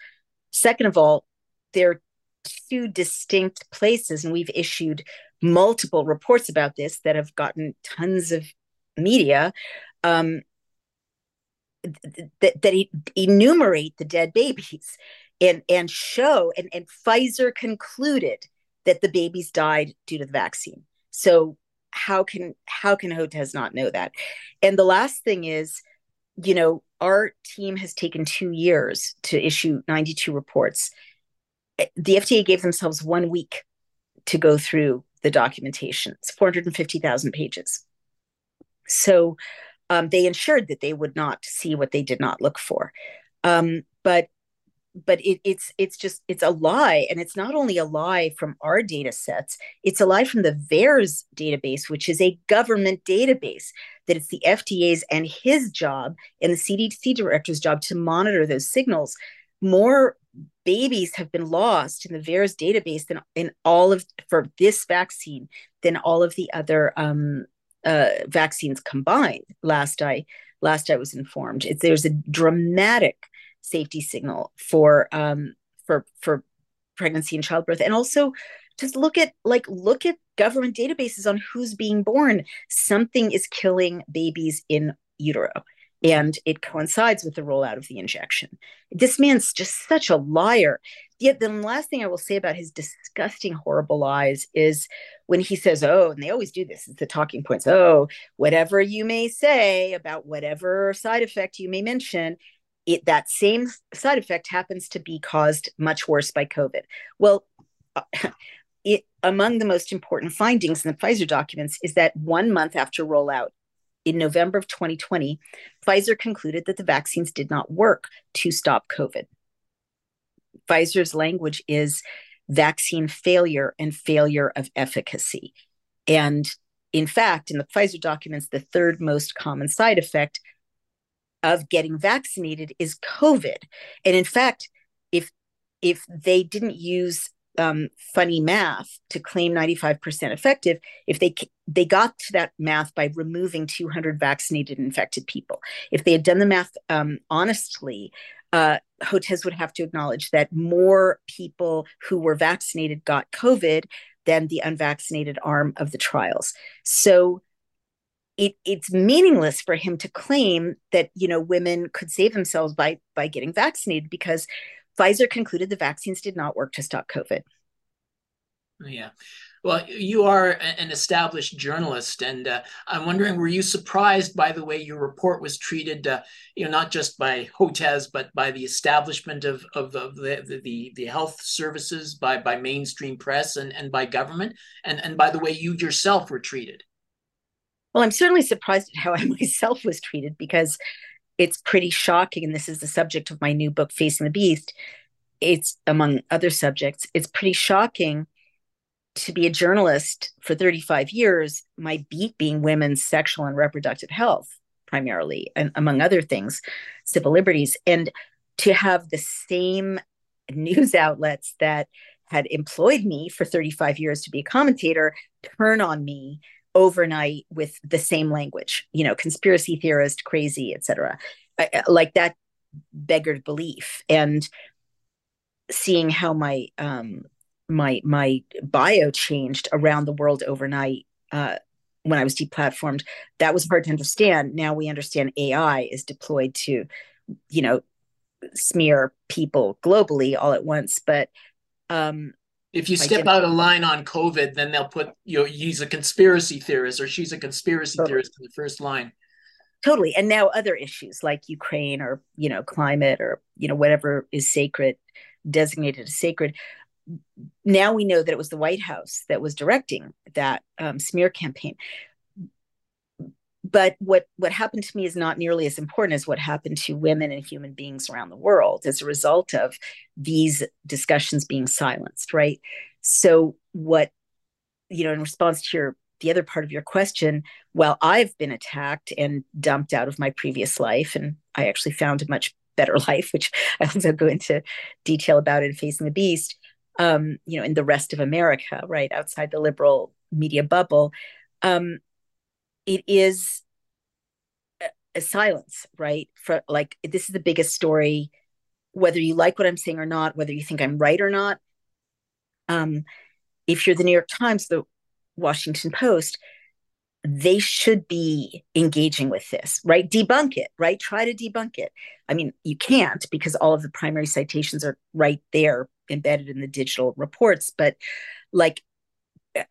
Second of all there are two distinct places and we've issued multiple reports about this that have gotten tons of media um, that, that enumerate the dead babies and and show and, and Pfizer concluded that the babies died due to the vaccine. So how can how can Hotez not know that? And the last thing is, you know, our team has taken two years to issue 92 reports. The FDA gave themselves one week to go through the documentation. It's 450,000 pages. So um, they ensured that they would not see what they did not look for. Um, but but it, it's it's just it's a lie and it's not only a lie from our data sets it's a lie from the VAERS database which is a government database that it's the fda's and his job and the cdc director's job to monitor those signals more babies have been lost in the VAERS database than in all of for this vaccine than all of the other um, uh, vaccines combined last i last i was informed it's, there's a dramatic safety signal for um, for for pregnancy and childbirth, and also just look at like look at government databases on who's being born. Something is killing babies in utero. And it coincides with the rollout of the injection. This man's just such a liar. Yet the last thing I will say about his disgusting, horrible lies is when he says, Oh, and they always do this, it's the talking points. Oh, whatever you may say about whatever side effect you may mention, it, that same side effect happens to be caused much worse by COVID. Well, uh, (laughs) it, among the most important findings in the Pfizer documents is that one month after rollout, in November of 2020, Pfizer concluded that the vaccines did not work to stop COVID. Pfizer's language is vaccine failure and failure of efficacy. And in fact, in the Pfizer documents, the third most common side effect of getting vaccinated is COVID. And in fact, if if they didn't use um, funny math to claim 95% effective, if they they got to that math by removing 200 vaccinated infected people. If they had done the math um, honestly, uh, would have to acknowledge that more people who were vaccinated got COVID than the unvaccinated arm of the trials. So it, it's meaningless for him to claim that you know women could save themselves by by getting vaccinated because Pfizer concluded the vaccines did not work to stop COVID. Yeah. Well, you are an established journalist, and uh, I'm wondering, were you surprised by the way your report was treated? Uh, you know, not just by Hotez, but by the establishment of of, of the, the the health services, by by mainstream press, and and by government, and and by the way you yourself were treated. Well, I'm certainly surprised at how I (laughs) myself was treated because it's pretty shocking. And this is the subject of my new book, Facing the Beast. It's among other subjects, it's pretty shocking to be a journalist for 35 years, my beat being women's sexual and reproductive health, primarily, and among other things, civil liberties. And to have the same (laughs) news outlets that had employed me for 35 years to be a commentator turn on me overnight with the same language you know conspiracy theorist crazy etc like that beggared belief and seeing how my um my my bio changed around the world overnight uh when i was deplatformed that was hard to understand now we understand ai is deployed to you know smear people globally all at once but um if you step out of line on COVID, then they'll put you know he's a conspiracy theorist or she's a conspiracy totally. theorist in the first line. Totally, and now other issues like Ukraine or you know climate or you know whatever is sacred, designated as sacred. Now we know that it was the White House that was directing that um, smear campaign. But what what happened to me is not nearly as important as what happened to women and human beings around the world as a result of these discussions being silenced right? So what you know in response to your the other part of your question well i've been attacked and dumped out of my previous life and i actually found a much better (laughs) life which i also go into detail about in facing the beast um, you know in the rest of america right outside the liberal media bubble um, it is a silence, right? For like this is the biggest story, whether you like what I'm saying or not, whether you think I'm right or not. Um, if you're the New York Times, the Washington Post, they should be engaging with this, right? Debunk it, right? Try to debunk it. I mean, you can't because all of the primary citations are right there embedded in the digital reports, but like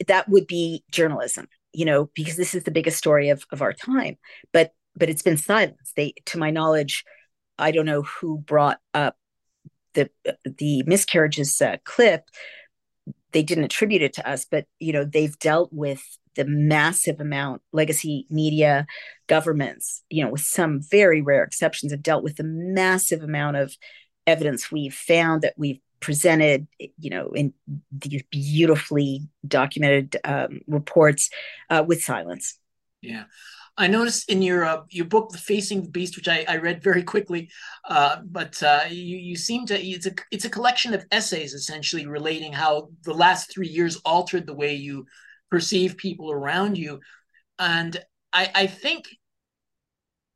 that would be journalism you know, because this is the biggest story of, of our time. But but it's been silenced. They, to my knowledge, I don't know who brought up the the miscarriages uh, clip, they didn't attribute it to us, but you know they've dealt with the massive amount legacy media governments you know with some very rare exceptions have dealt with the massive amount of evidence we've found that we've presented you know in these beautifully documented um, reports uh, with silence. Yeah. I noticed in your uh, your book, "The Facing the Beast," which I, I read very quickly, uh, but uh, you you seem to it's a it's a collection of essays essentially relating how the last three years altered the way you perceive people around you, and I I think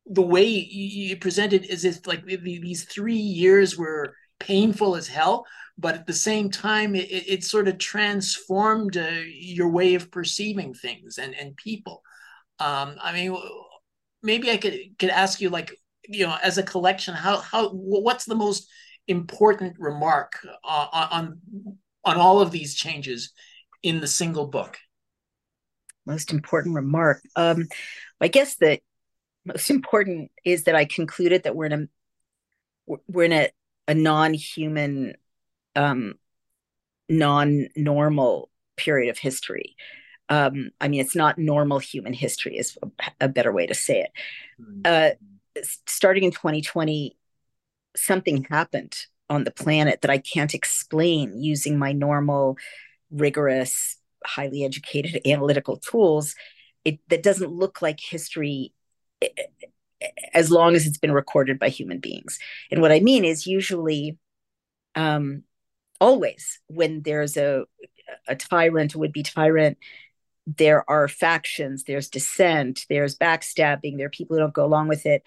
the way you present it is if like these three years were painful as hell, but at the same time it, it sort of transformed uh, your way of perceiving things and and people. Um, I mean, maybe I could could ask you like you know as a collection how how what's the most important remark on on, on all of these changes in the single book most important remark um i guess the most important is that i concluded that we're in a we're in a, a non-human um non-normal period of history um, I mean, it's not normal human history, is a, better way to say it. Hmm. Uh, starting in 2020, something happened on the planet that I can't explain using my normal, rigorous, highly educated analytical tools. It that doesn't look like history eh, eh, as long as it's been recorded by human beings. And what I mean is usually, um, always when there's a a tyrant, would be tyrant, there are factions, there's dissent, there's backstabbing, there are people who don't go along with it.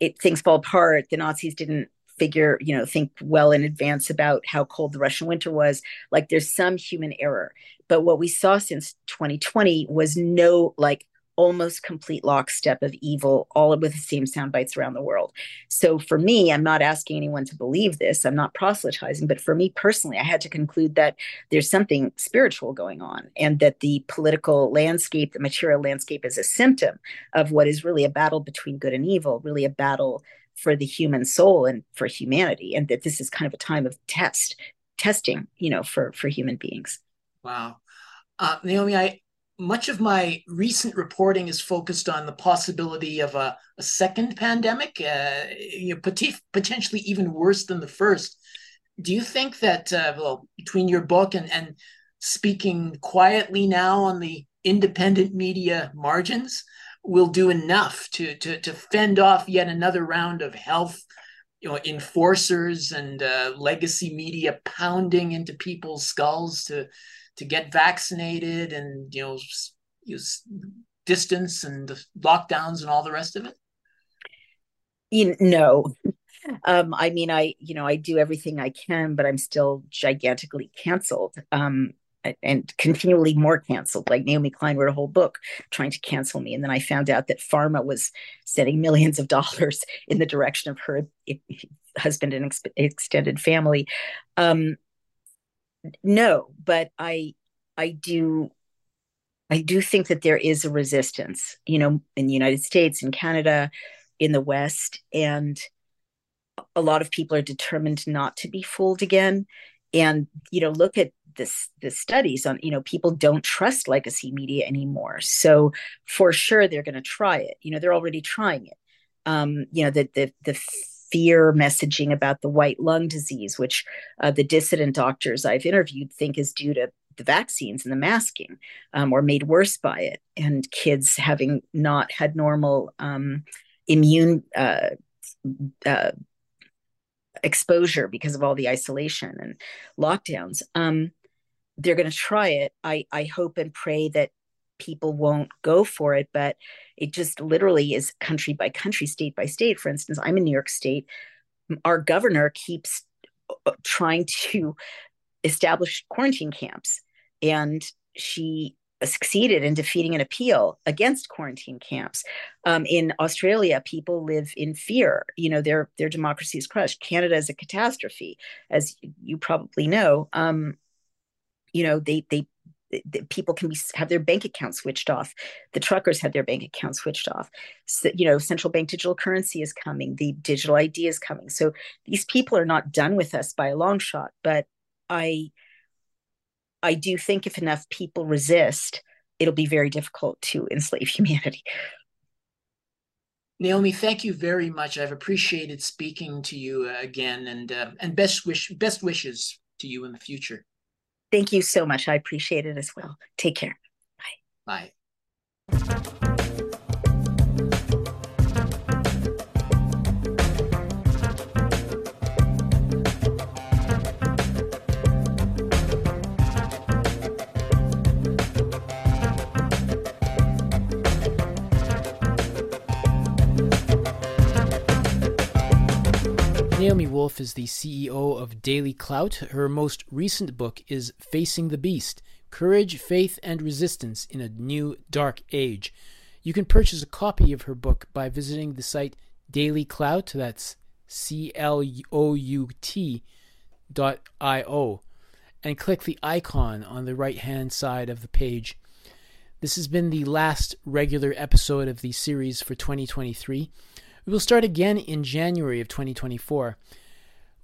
It things fall apart. The Nazis didn't figure, you know, think well in advance about how cold the Russian winter was. Like there's some human error. But what we saw since 2020 was no like almost complete lockstep of evil, all with the same sound bites around the world. So for me, I'm not asking anyone to believe this. I'm not proselytizing, but for me personally, I had to conclude that there's something spiritual going on and that the political landscape, the material landscape is a symptom of what is really a battle between good and evil, really a battle for the human soul and for humanity. And that this is kind of a time of test, testing, you know, for, for human beings. Wow. Uh, Naomi, I, much of my recent reporting is focused on the possibility of a, a second pandemic, uh, you know, pot- potentially even worse than the first. Do you think that, uh, well, between your book and, and speaking quietly now on the independent media margins, will do enough to, to, to fend off yet another round of health you know enforcers and uh, legacy media pounding into people's skulls to to get vaccinated and you know use distance and lockdowns and all the rest of it? You no. Um, I mean, I you know I do everything I can, but I'm still gigantically canceled. Um, and continually more canceled. Like Naomi Klein wrote a whole book trying to cancel me, and then I found out that pharma was sending millions of (laughs) dollars in the direction of her husband and ex- extended family. Um, no, but I I do I do think that there is a resistance, you know, in the United States, in Canada, in the West, and a lot of people are determined not to be fooled again. And you know, look at this the studies on you know people don't trust legacy media anymore. So for sure they're going to try it. You know, they're already trying it. Um, you know, the the the fear messaging about the white lung disease, which uh, the dissident doctors I've interviewed think is due to the vaccines and the masking, um, or made worse by it, and kids having not had normal um, immune uh, uh, exposure because of all the isolation and lockdowns. Um, they're going to try it. I, I hope and pray that people won't go for it, but it just literally is country by country, state by state. For instance, I'm in New York State. Our governor keeps uh, trying to establish quarantine camps, and she succeeded in defeating an appeal against quarantine camps. Um, in Australia, people live in fear. You know, their their democracy is crushed. Canada is a catastrophe, as you probably know. Um, you know, they they people can be have their bank account switched off the truckers had their bank account switched off so, you know central bank digital currency is coming the digital id is coming so these people are not done with us by a long shot but i I do think if enough people resist, it'll be very difficult to enslave (laughs) humanity. Naomi, thank you very much. I've appreciated speaking to you again, and uh, and best wish best wishes to you in the future. Thank you so much. I appreciate it as well. Take care. Bye. Bye. Naomi Wolf is the CEO of Daily Clout. Her most recent book is Facing the Beast Courage, Faith, and Resistance in a New Dark Age. You can purchase a copy of her book by visiting the site Daily Clout, that's C L O U T dot I O, and click the icon on the right hand side of the page. This has been the last regular episode of the series for 2023. We will start again in January of 2024.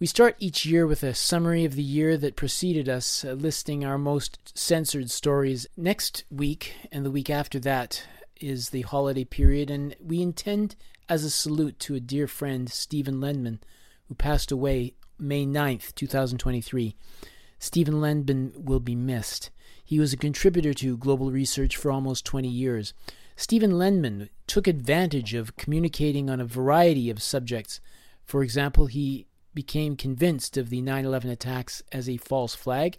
We start each year with a summary of the year that preceded us, uh, listing our most censored stories. Next week and the week after that is the holiday period, and we intend as a salute to a dear friend, Stephen Lendman, who passed away May 9th, 2023. Stephen Lendman will be missed. He was a contributor to global research for almost 20 years. Stephen Lendman took advantage of communicating on a variety of subjects. For example, he became convinced of the 9 11 attacks as a false flag.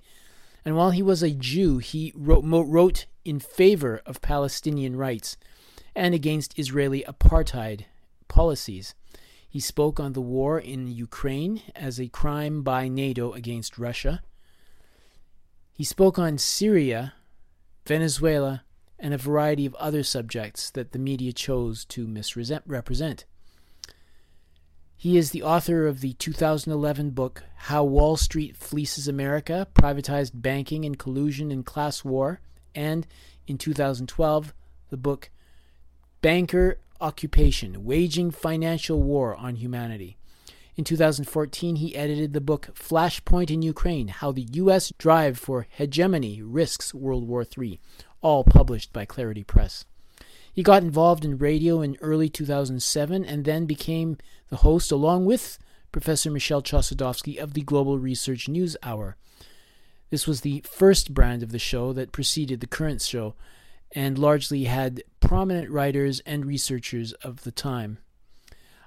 And while he was a Jew, he wrote, wrote in favor of Palestinian rights and against Israeli apartheid policies. He spoke on the war in Ukraine as a crime by NATO against Russia. He spoke on Syria, Venezuela, and a variety of other subjects that the media chose to misrepresent. He is the author of the 2011 book How Wall Street Fleeces America Privatized Banking and Collusion in Class War, and in 2012, the book Banker Occupation Waging Financial War on Humanity. In 2014, he edited the book Flashpoint in Ukraine How the U.S. Drive for Hegemony Risks World War III, all published by Clarity Press. He got involved in radio in early 2007 and then became the host, along with Professor Michel Chossudovsky of the Global Research News Hour. This was the first brand of the show that preceded the current show and largely had prominent writers and researchers of the time.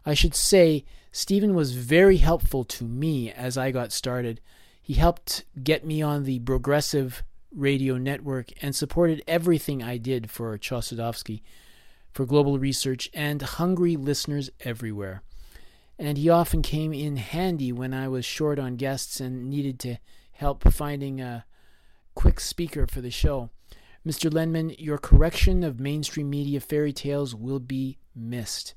I should say, Stephen was very helpful to me as I got started. He helped get me on the progressive radio network and supported everything I did for Chossudovsky, for global research, and hungry listeners everywhere. And he often came in handy when I was short on guests and needed to help finding a quick speaker for the show. Mr. Lendman, your correction of mainstream media fairy tales will be missed,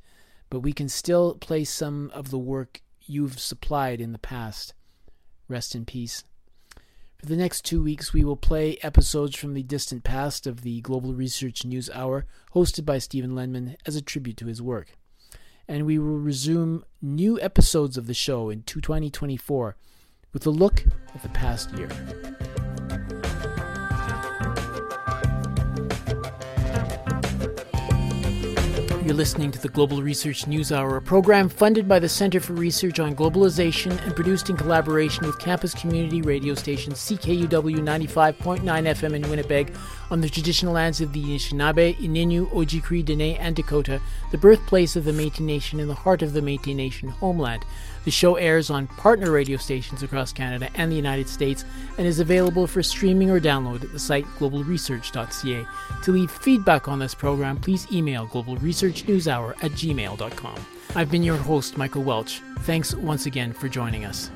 but we can still play some of the work you've supplied in the past. Rest in peace. For the next two weeks, we will play episodes from the distant past of the Global Research News Hour, hosted by Stephen Lendman as a tribute to his work. And we will resume new episodes of the show in 2024 with a look at the past year. You're listening to the Global Research News Hour, a program funded by the Center for Research on Globalization and produced in collaboration with campus community radio station CKUW 95.9 FM in Winnipeg on the traditional lands of the Anishinaabe, Ininu, Ojibwe, Dene, and Dakota, the birthplace of the Métis Nation and the heart of the Métis Nation homeland. The show airs on partner radio stations across Canada and the United States and is available for streaming or download at the site globalresearch.ca. To leave feedback on this program, please email globalresearchnewshour at gmail.com. I've been your host, Michael Welch. Thanks once again for joining us.